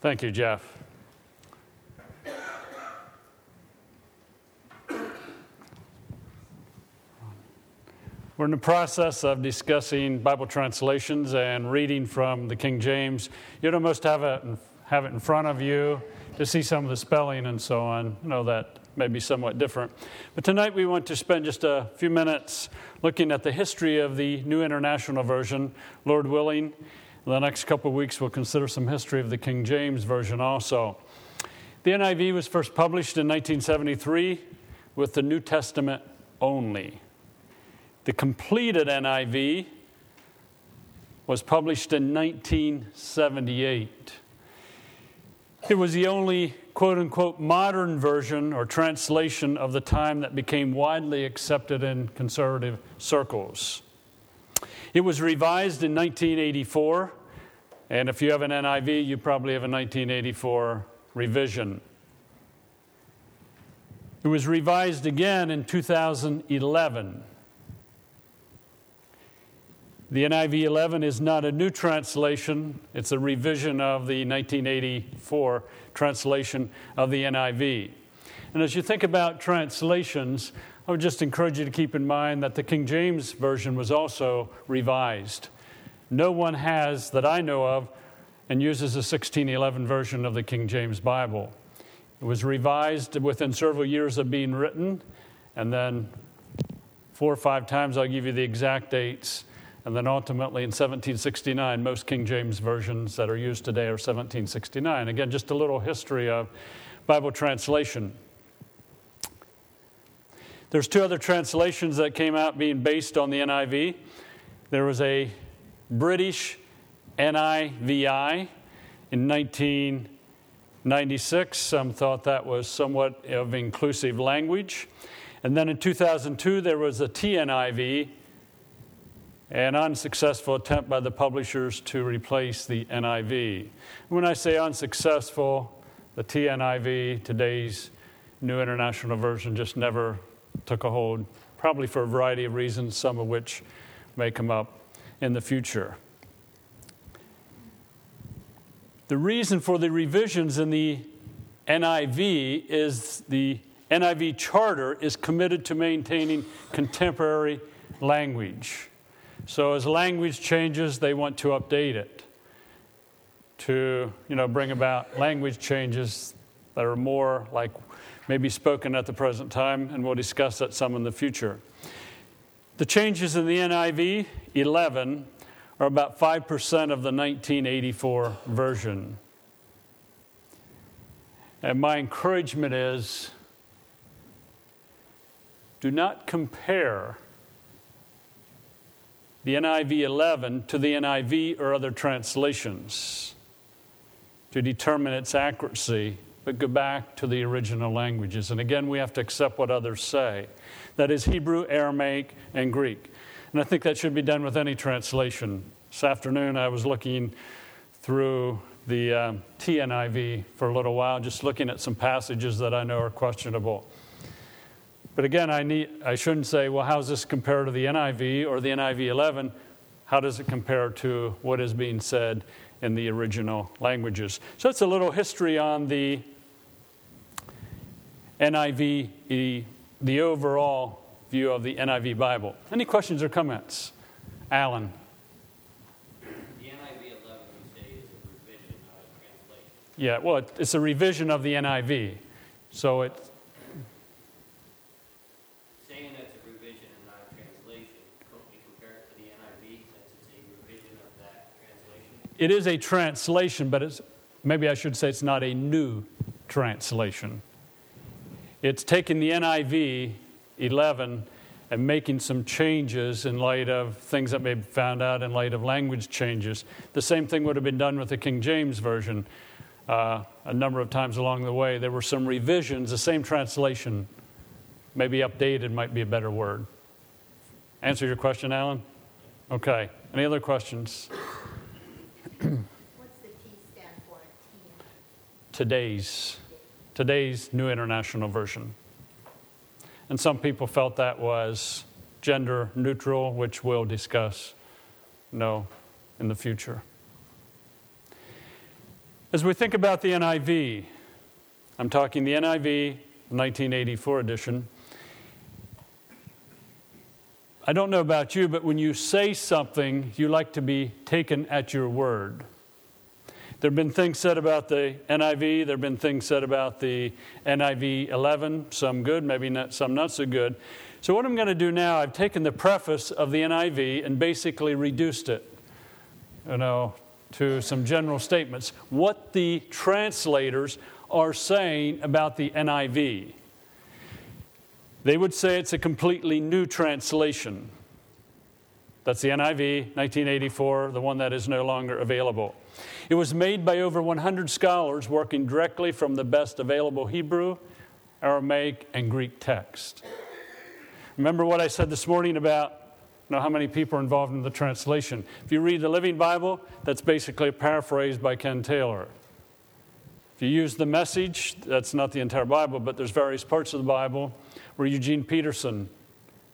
Thank you, Jeff. We're in the process of discussing Bible translations and reading from the King James. You'd almost have it, have it in front of you to see some of the spelling and so on. I know that may be somewhat different. But tonight we want to spend just a few minutes looking at the history of the New International Version, Lord willing. In the next couple of weeks, we'll consider some history of the King James Version also. The NIV was first published in 1973 with the New Testament only. The completed NIV was published in 1978. It was the only quote unquote modern version or translation of the time that became widely accepted in conservative circles. It was revised in 1984, and if you have an NIV, you probably have a 1984 revision. It was revised again in 2011. The NIV 11 is not a new translation, it's a revision of the 1984 translation of the NIV. And as you think about translations, I would just encourage you to keep in mind that the King James Version was also revised. No one has, that I know of, and uses a 1611 version of the King James Bible. It was revised within several years of being written, and then four or five times, I'll give you the exact dates and then ultimately in 1769, most King James versions that are used today are 1769. Again, just a little history of Bible translation. There's two other translations that came out being based on the NIV. There was a British NIVI in 1996. Some thought that was somewhat of inclusive language. And then in 2002, there was a TNIV an unsuccessful attempt by the publishers to replace the NIV. When I say unsuccessful, the TNIV, today's New International Version, just never took a hold, probably for a variety of reasons, some of which may come up in the future. The reason for the revisions in the NIV is the NIV Charter is committed to maintaining contemporary language. So as language changes, they want to update it to, you know, bring about language changes that are more like maybe spoken at the present time, and we'll discuss that some in the future. The changes in the NIV 11 are about 5% of the 1984 version. And my encouragement is do not compare the NIV 11 to the NIV or other translations to determine its accuracy, but go back to the original languages. And again, we have to accept what others say that is, Hebrew, Aramaic, and Greek. And I think that should be done with any translation. This afternoon, I was looking through the um, TNIV for a little while, just looking at some passages that I know are questionable. But again, I, need, I shouldn't say, well, how does this compare to the NIV or the NIV 11? How does it compare to what is being said in the original languages? So it's a little history on the NIV, the, the overall view of the NIV Bible. Any questions or comments? Alan. Yeah, well, it's a revision of the NIV. So it, Saying that's a revision and not a translation, don't we compare it to the NIV since it's a revision of that translation? It is a translation, but it's, maybe I should say it's not a new translation. It's taking the NIV 11 and making some changes in light of things that may be found out in light of language changes. The same thing would have been done with the King James Version uh, a number of times along the way. There were some revisions, the same translation, maybe updated might be a better word. Answer your question, Alan? Okay. Any other questions? What's the T stand for? Today's, today's New International Version. And some people felt that was gender neutral, which we'll discuss, no, in the future. As we think about the NIV, I'm talking the NIV 1984 edition. I don't know about you, but when you say something, you like to be taken at your word. There have been things said about the NIV, there have been things said about the NIV 11, some good, maybe not, some not so good. So, what I'm going to do now, I've taken the preface of the NIV and basically reduced it, you know, to some general statements. What the translators are saying about the NIV. They would say it's a completely new translation. That's the NIV, 1984, the one that is no longer available. It was made by over 100 scholars working directly from the best available Hebrew, Aramaic, and Greek text. Remember what I said this morning about you know, how many people are involved in the translation? If you read the Living Bible, that's basically a paraphrase by Ken Taylor. If you use the message, that's not the entire Bible, but there's various parts of the Bible where Eugene Peterson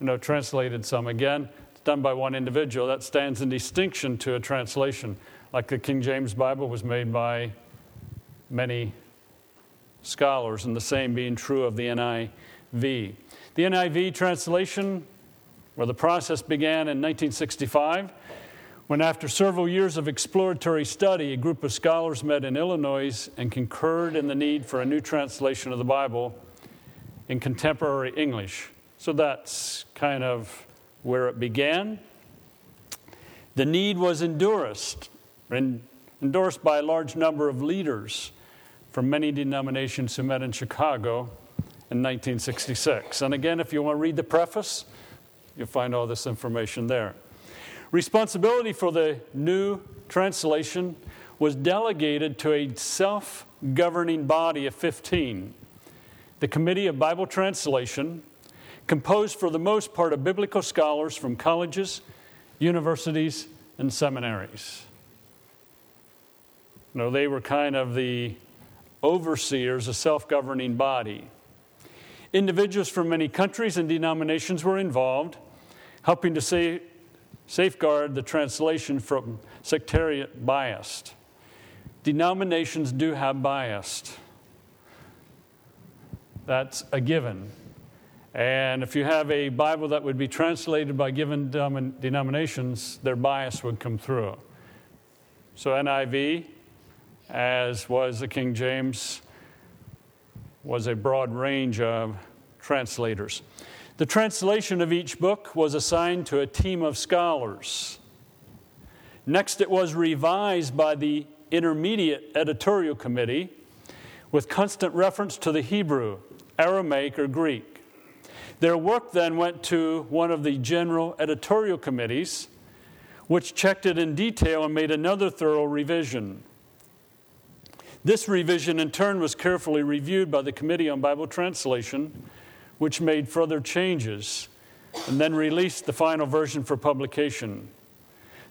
you know, translated some. Again, done by one individual. That stands in distinction to a translation like the King James Bible was made by many scholars, and the same being true of the NIV. The NIV translation, where the process began in 1965, when after several years of exploratory study, a group of scholars met in Illinois and concurred in the need for a new translation of the Bible in contemporary English. So that's kind of where it began. The need was endured, endorsed by a large number of leaders from many denominations who met in Chicago in 1966. And again, if you want to read the preface, you'll find all this information there. Responsibility for the new translation was delegated to a self governing body of 15, the Committee of Bible Translation, composed for the most part of biblical scholars from colleges, universities, and seminaries. No, they were kind of the overseers, a self governing body. Individuals from many countries and denominations were involved, helping to safeguard the translation from sectarian bias. Denominations do have bias. That's a given. And if you have a Bible that would be translated by given denominations, their bias would come through. So, NIV, as was the King James, was a broad range of translators. The translation of each book was assigned to a team of scholars. Next, it was revised by the intermediate editorial committee with constant reference to the Hebrew, Aramaic, or Greek. Their work then went to one of the general editorial committees, which checked it in detail and made another thorough revision. This revision, in turn, was carefully reviewed by the Committee on Bible Translation, which made further changes and then released the final version for publication.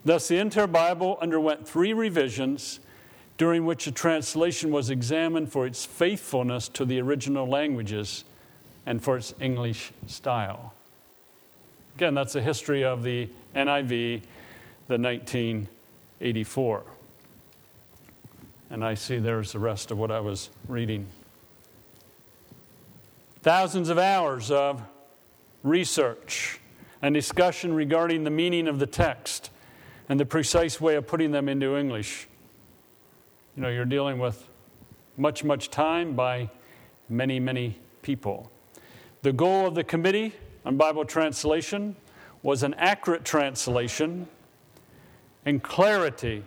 Thus, the entire Bible underwent three revisions, during which the translation was examined for its faithfulness to the original languages and for its English style. Again, that's the history of the NIV, the 1984. And I see there's the rest of what I was reading. Thousands of hours of research and discussion regarding the meaning of the text and the precise way of putting them into English. You know, you're dealing with much, much time by many, many people. The goal of the Committee on Bible Translation was an accurate translation and clarity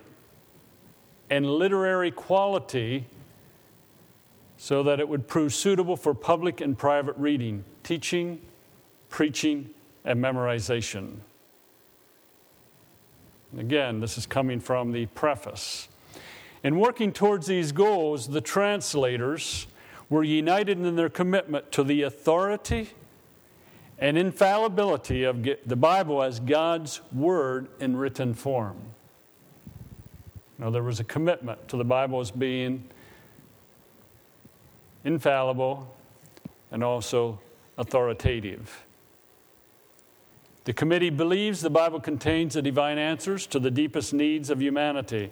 and literary quality so that it would prove suitable for public and private reading, teaching, preaching, and memorization. Again, this is coming from the preface. In working towards these goals, the translators were united in their commitment to the authority and infallibility of the Bible as God's Word in written form. Now, there was a commitment to the Bible as being infallible and also authoritative. The committee believes the Bible contains the divine answers to the deepest needs of humanity.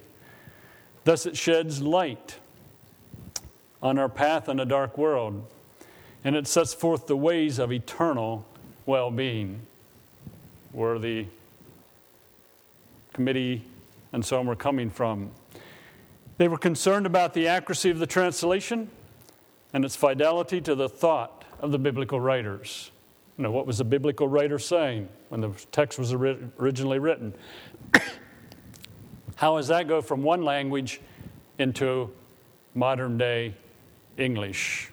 Thus, it sheds light on our path in a dark world, and it sets forth the ways of eternal well being. Where the committee and so on were coming from. They were concerned about the accuracy of the translation and its fidelity to the thought of the biblical writers. You know, what was the biblical writer saying when the text was originally written? How does that go from one language into modern day English?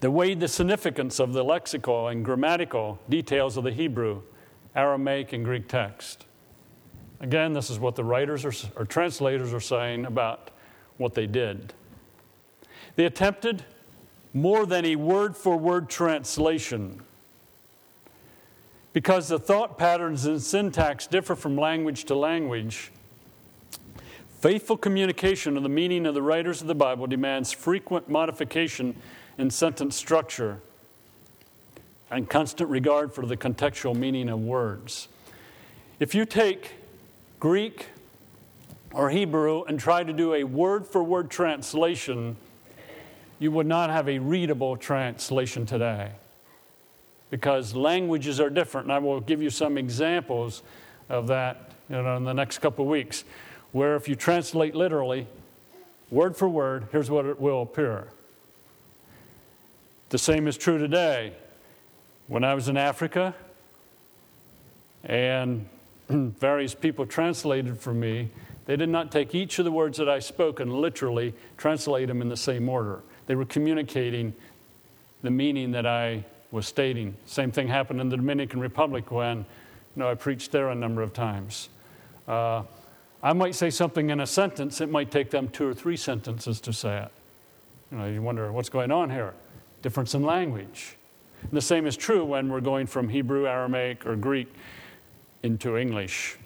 They weighed the significance of the lexical and grammatical details of the Hebrew, Aramaic, and Greek text. Again, this is what the writers or, or translators are saying about what they did. They attempted more than a word for word translation. Because the thought patterns and syntax differ from language to language, faithful communication of the meaning of the writers of the Bible demands frequent modification in sentence structure and constant regard for the contextual meaning of words. If you take Greek or Hebrew and try to do a word for word translation, you would not have a readable translation today because languages are different. And I will give you some examples of that you know, in the next couple of weeks, where if you translate literally, word for word, here's what it will appear. The same is true today. When I was in Africa and various people translated for me, they did not take each of the words that I spoke and literally translate them in the same order. They were communicating the meaning that I was stating. Same thing happened in the Dominican Republic when you know, I preached there a number of times. Uh, I might say something in a sentence, it might take them two or three sentences to say it. You know, you wonder what's going on here. Difference in language. And the same is true when we're going from Hebrew, Aramaic, or Greek into English.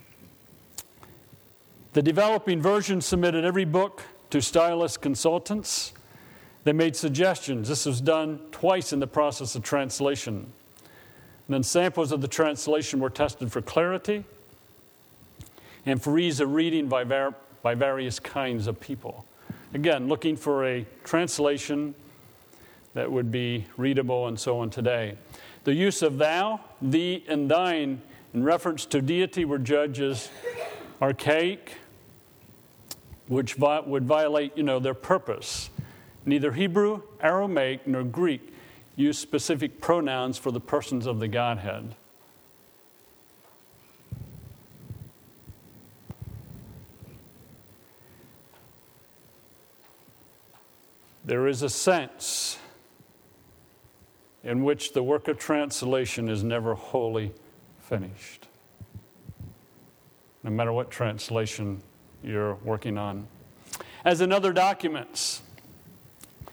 The developing version submitted every book to stylist consultants. They made suggestions. This was done twice in the process of translation. And then samples of the translation were tested for clarity and of reading by, var- by various kinds of people. Again, looking for a translation that would be readable and so on today. The use of thou, thee, and thine in reference to deity were judges archaic, which vi- would violate, you know, their purpose. Neither Hebrew, Aramaic, nor Greek use specific pronouns for the persons of the Godhead. There is a sense in which the work of translation is never wholly finished. No matter what translation you're working on. As in other documents,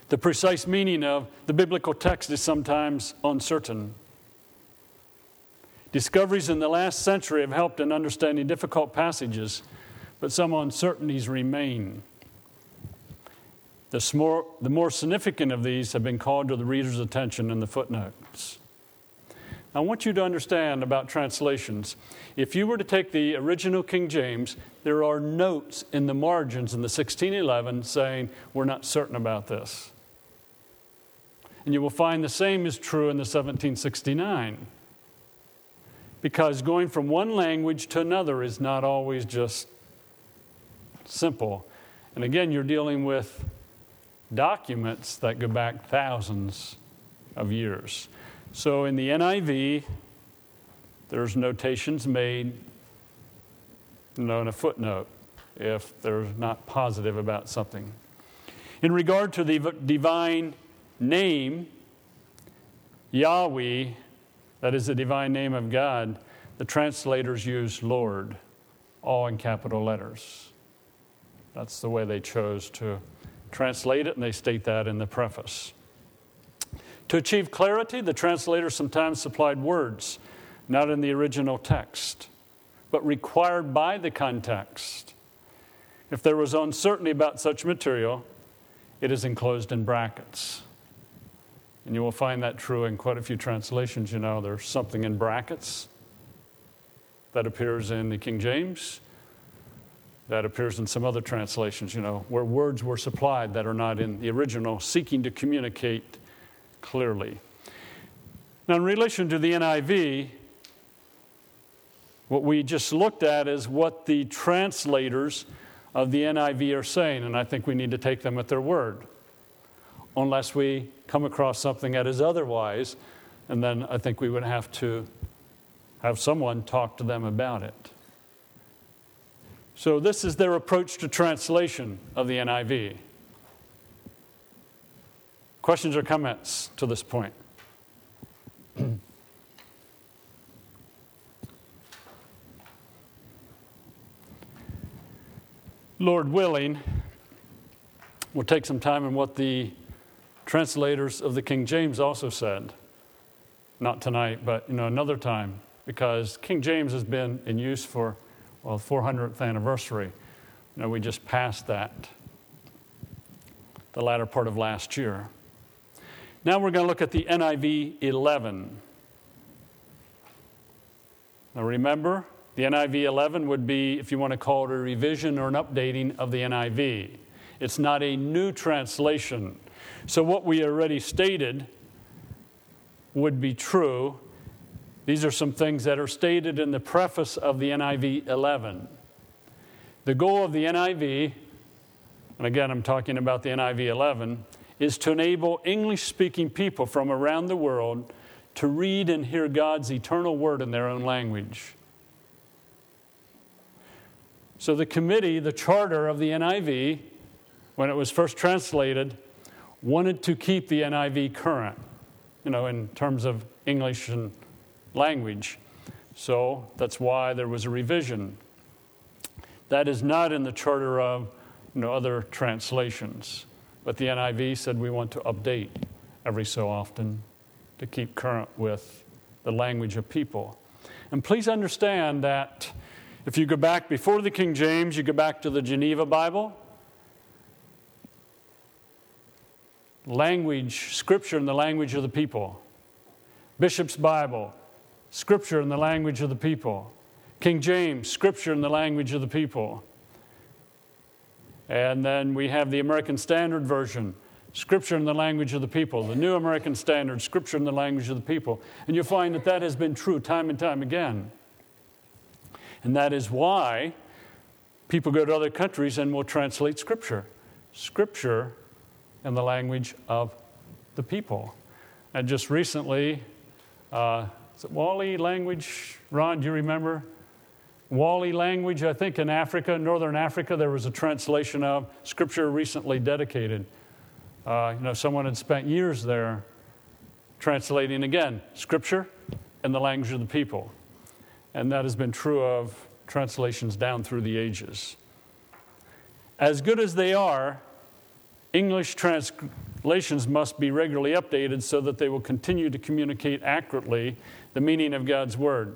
the precise meaning of the biblical text is sometimes uncertain. Discoveries in the last century have helped in understanding difficult passages, but some uncertainties remain. The more, the more significant of these have been called to the reader's attention in the footnotes. I want you to understand about translations. If you were to take the original King James, there are notes in the margins in the 1611 saying, We're not certain about this. And you will find the same is true in the 1769. Because going from one language to another is not always just simple. And again, you're dealing with documents that go back thousands of years. So in the NIV, there's notations made, you know, in a footnote if they're not positive about something. In regard to the divine name, Yahweh, that is the divine name of God, the translators use Lord, all in capital letters. That's the way they chose to translate it, and they state that in the preface. To achieve clarity, the translator sometimes supplied words not in the original text, but required by the context. If there was uncertainty about such material, it is enclosed in brackets. And you will find that true in quite a few translations. You know, there's something in brackets that appears in the King James. That appears in some other translations, you know, where words were supplied that are not in the original, seeking to communicate clearly. Now, in relation to the NIV, what we just looked at is what the translators of the NIV are saying, and I think we need to take them at their word, unless we come across something that is otherwise, and then I think we would have to have someone talk to them about it. So, this is their approach to translation of the NIV. Questions or comments to this point? Lord willing, we'll take some time on what the translators of the King James also said. Not tonight, but you know another time, because King James has been in use for well 400th anniversary. You know, we just passed that the latter part of last year. Now we're going to look at the NIV 11. Now remember, the NIV 11 would be, if you want to call it a revision or an updating of the NIV. It's not a new translation. So, what we already stated would be true. These are some things that are stated in the preface of the NIV 11. The goal of the NIV, and again, I'm talking about the NIV 11, is to enable English speaking people from around the world to read and hear God's eternal word in their own language. So the committee, the charter of the NIV, when it was first translated, wanted to keep the NIV current, you know, in terms of English and language. So that's why there was a revision. That is not in the charter of you know, other translations. But the NIV said we want to update every so often to keep current with the language of people. And please understand that if you go back before the King James, you go back to the Geneva Bible. Language, scripture in the language of the people. Bishop's Bible, scripture in the language of the people. King James, scripture in the language of the people. And then we have the American Standard Version, scripture in the language of the people. The New American Standard, scripture in the language of the people. And you'll find that that has been true time and time again. And that is why people go to other countries and will translate Scripture. Scripture in the language of the people. And just recently, uh, is it Wali language? Ron, do you remember? Wali language, I think in Africa, Northern Africa, there was a translation of Scripture recently dedicated. Uh, you know, someone had spent years there translating again Scripture in the language of the people and that has been true of translations down through the ages. As good as they are, English translations must be regularly updated so that they will continue to communicate accurately the meaning of God's Word.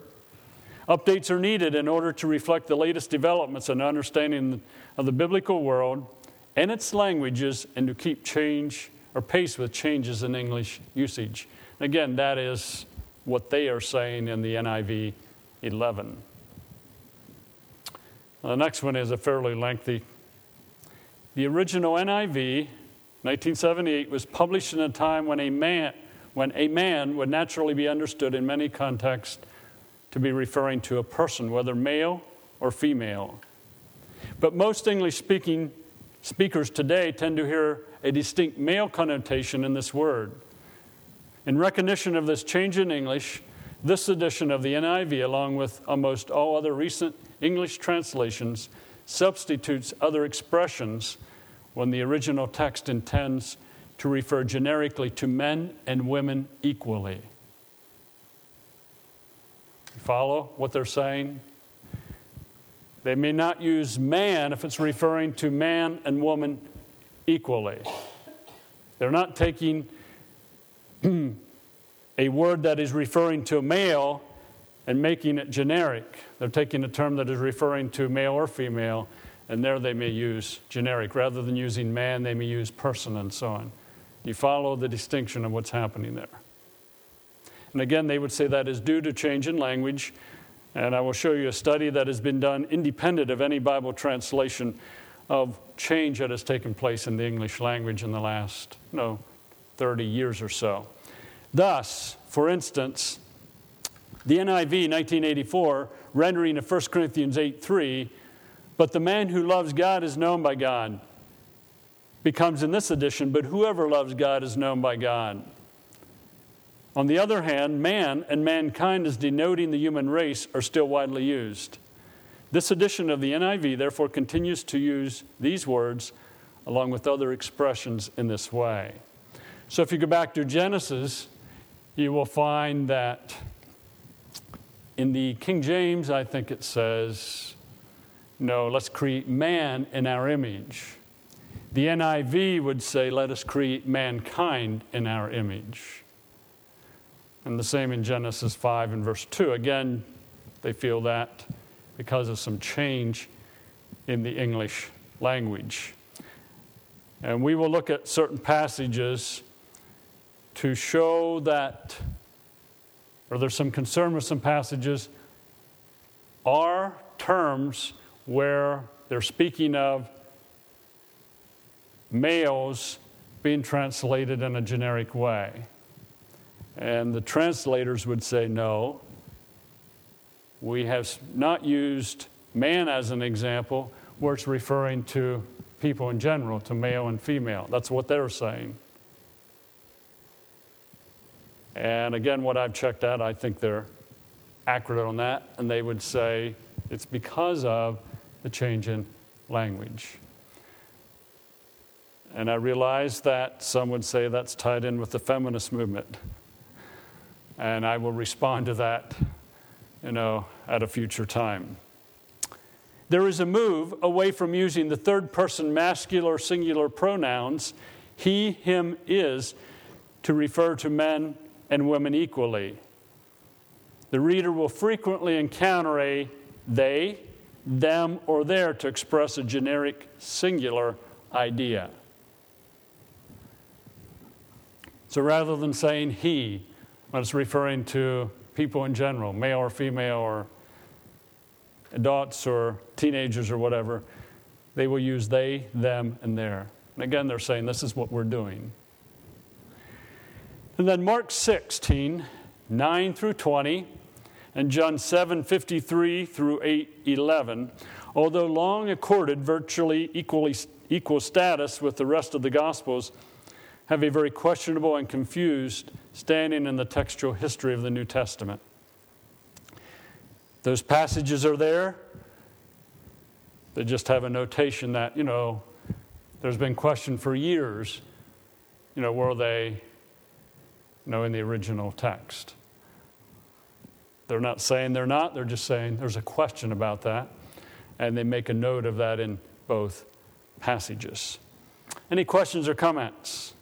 Updates are needed in order to reflect the latest developments and understanding of the biblical world and its languages and to keep change or pace with changes in English usage. Again, that is what they are saying in the NIV 11. The next one is a fairly lengthy. The original NIV, 1978, was published in a time when a man, when a man would naturally be understood in many contexts to be referring to a person, whether male or female. But most English speaking speakers today tend to hear a distinct male connotation in this word. In recognition of this change in English, this edition of the NIV, along with almost all other recent English translations, substitutes other expressions when the original text intends to refer generically to men and women equally. Follow what they're saying? They may not use man if it's referring to man and woman equally. They're not taking a word that is referring to a male and making it generic. They're taking a term that is referring to male or female, and there they may use generic. Rather than using man, they may use person and so on. You follow the distinction of what's happening there. And again, they would say that is due to change in language And I will show you a study that has been done independent of any Bible translation of change that has taken place in the English language in the last, no, 30 years or so. Thus, for instance, the NIV 1984 rendering of 1 Corinthians 8 3, but the man who loves God is known by God, becomes in this edition, but whoever loves God is known by God. On the other hand, man and mankind as denoting the human race are still widely used. This edition of the NIV therefore continues to use these words along with other expressions in this way. So if you go back to Genesis, you will find that in the King James, I think it says, no, let's create man in our image. The NIV would say, let us create mankind in our image. And the same in Genesis 5 and verse 2. Again, they feel that because of some change in the English language. And we will look at certain passages to show that, or there's some concern with some passages, are terms where they're speaking of males being translated in a generic way. And the translators would say, no, we have not used man as an example where it's referring to people in general, to male and female. That's what they're saying. And again, what I've checked out, I think they're accurate on that. And they would say it's because of the change in language. And I realize that some would say that's tied in with the feminist movement. And I will respond to that, you know, at a future time. There is a move away from using the third person masculine singular pronouns, he, him, is, to refer to men and women equally. The reader will frequently encounter a they, them, or their to express a generic singular idea. So rather than saying he, when it's referring to people in general, male or female, or adults or teenagers or whatever, they will use they, them, and their. And again, they're saying this is what we're doing. And then Mark 16, 9 through 20, and John 7, 53 through 8, 11, although long accorded virtually equally, equal status with the rest of the Gospels, have a very questionable and confused standing in the textual history of the New Testament. Those passages are there. They just have a notation that, you know, there's been question for years, you know, were they no, in the original text. They're not saying they're not, they're just saying there's a question about that. And they make a note of that in both passages. Any questions or comments?